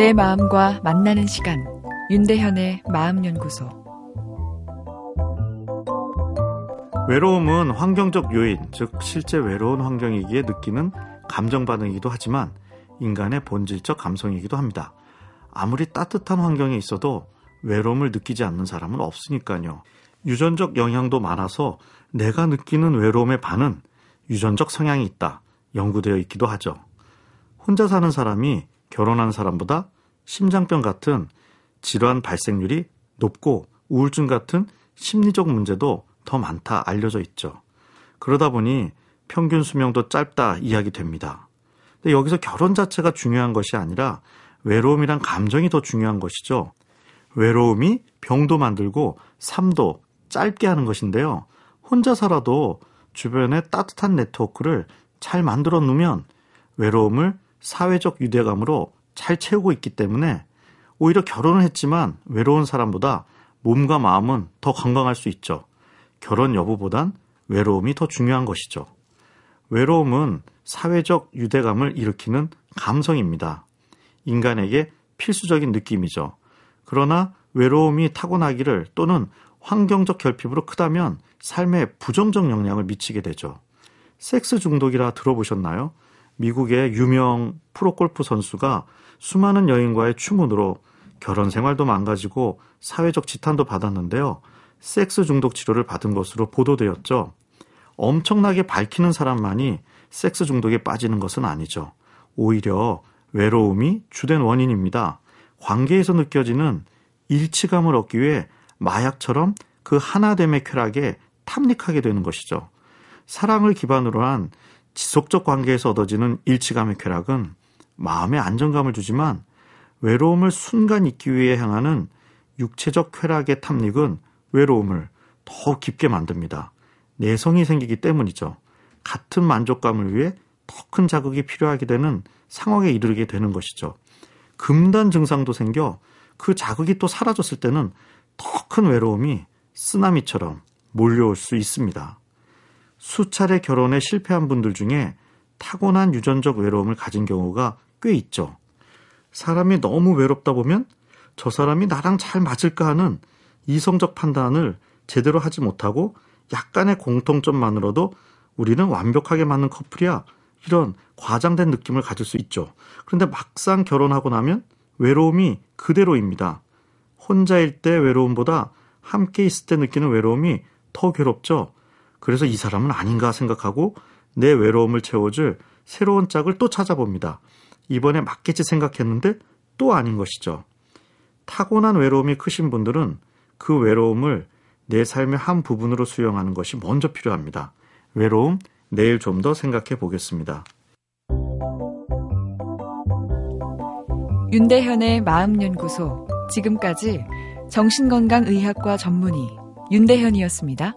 내 마음과 만나는 시간 윤대현의 마음연구소 외로움은 환경적 요인, 즉 실제 외로운 환경이기에 느끼는 감정 반응이기도 하지만 인간의 본질적 감성이기도 합니다. 아무리 따뜻한 환경에 있어도 외로움을 느끼지 않는 사람은 없으니까요. 유전적 영향도 많아서 내가 느끼는 외로움의 반은 유전적 성향이 있다. 연구되어 있기도 하죠. 혼자 사는 사람이 결혼한 사람보다 심장병 같은 질환 발생률이 높고 우울증 같은 심리적 문제도 더 많다 알려져 있죠. 그러다 보니 평균 수명도 짧다 이야기 됩니다. 근데 여기서 결혼 자체가 중요한 것이 아니라 외로움이란 감정이 더 중요한 것이죠. 외로움이 병도 만들고 삶도 짧게 하는 것인데요. 혼자 살아도 주변에 따뜻한 네트워크를 잘 만들어 놓으면 외로움을 사회적 유대감으로 잘 채우고 있기 때문에 오히려 결혼을 했지만 외로운 사람보다 몸과 마음은 더 건강할 수 있죠. 결혼 여부보단 외로움이 더 중요한 것이죠. 외로움은 사회적 유대감을 일으키는 감성입니다. 인간에게 필수적인 느낌이죠. 그러나 외로움이 타고나기를 또는 환경적 결핍으로 크다면 삶에 부정적 영향을 미치게 되죠. 섹스 중독이라 들어보셨나요? 미국의 유명 프로골프 선수가 수많은 여인과의 추문으로 결혼 생활도 망가지고 사회적 지탄도 받았는데요. 섹스 중독 치료를 받은 것으로 보도되었죠. 엄청나게 밝히는 사람만이 섹스 중독에 빠지는 것은 아니죠. 오히려 외로움이 주된 원인입니다. 관계에서 느껴지는 일치감을 얻기 위해 마약처럼 그 하나됨의 쾌락에 탐닉하게 되는 것이죠. 사랑을 기반으로 한 지속적 관계에서 얻어지는 일치감의 쾌락은 마음의 안정감을 주지만 외로움을 순간 잊기 위해 향하는 육체적 쾌락의 탐닉은 외로움을 더 깊게 만듭니다. 내성이 생기기 때문이죠. 같은 만족감을 위해 더 큰 자극이 필요하게 되는 상황에 이르게 되는 것이죠. 금단 증상도 생겨 그 자극이 또 사라졌을 때는 더 큰 외로움이 쓰나미처럼 몰려올 수 있습니다. 수차례 결혼에 실패한 분들 중에 타고난 유전적 외로움을 가진 경우가 꽤 있죠. 사람이 너무 외롭다 보면 저 사람이 나랑 잘 맞을까 하는 이성적 판단을 제대로 하지 못하고 약간의 공통점만으로도 우리는 완벽하게 맞는 커플이야. 이런 과장된 느낌을 가질 수 있죠. 그런데 막상 결혼하고 나면 외로움이 그대로입니다. 혼자일 때 외로움보다 함께 있을 때 느끼는 외로움이 더 괴롭죠. 그래서 이 사람은 아닌가 생각하고 내 외로움을 채워줄 새로운 짝을 또 찾아봅니다. 이번에 맞겠지 생각했는데 또 아닌 것이죠. 타고난 외로움이 크신 분들은 그 외로움을 내 삶의 한 부분으로 수용하는 것이 먼저 필요합니다. 외로움, 내일 좀 더 생각해 보겠습니다. 윤대현의 마음연구소. 지금까지 정신건강의학과 전문의 윤대현이었습니다.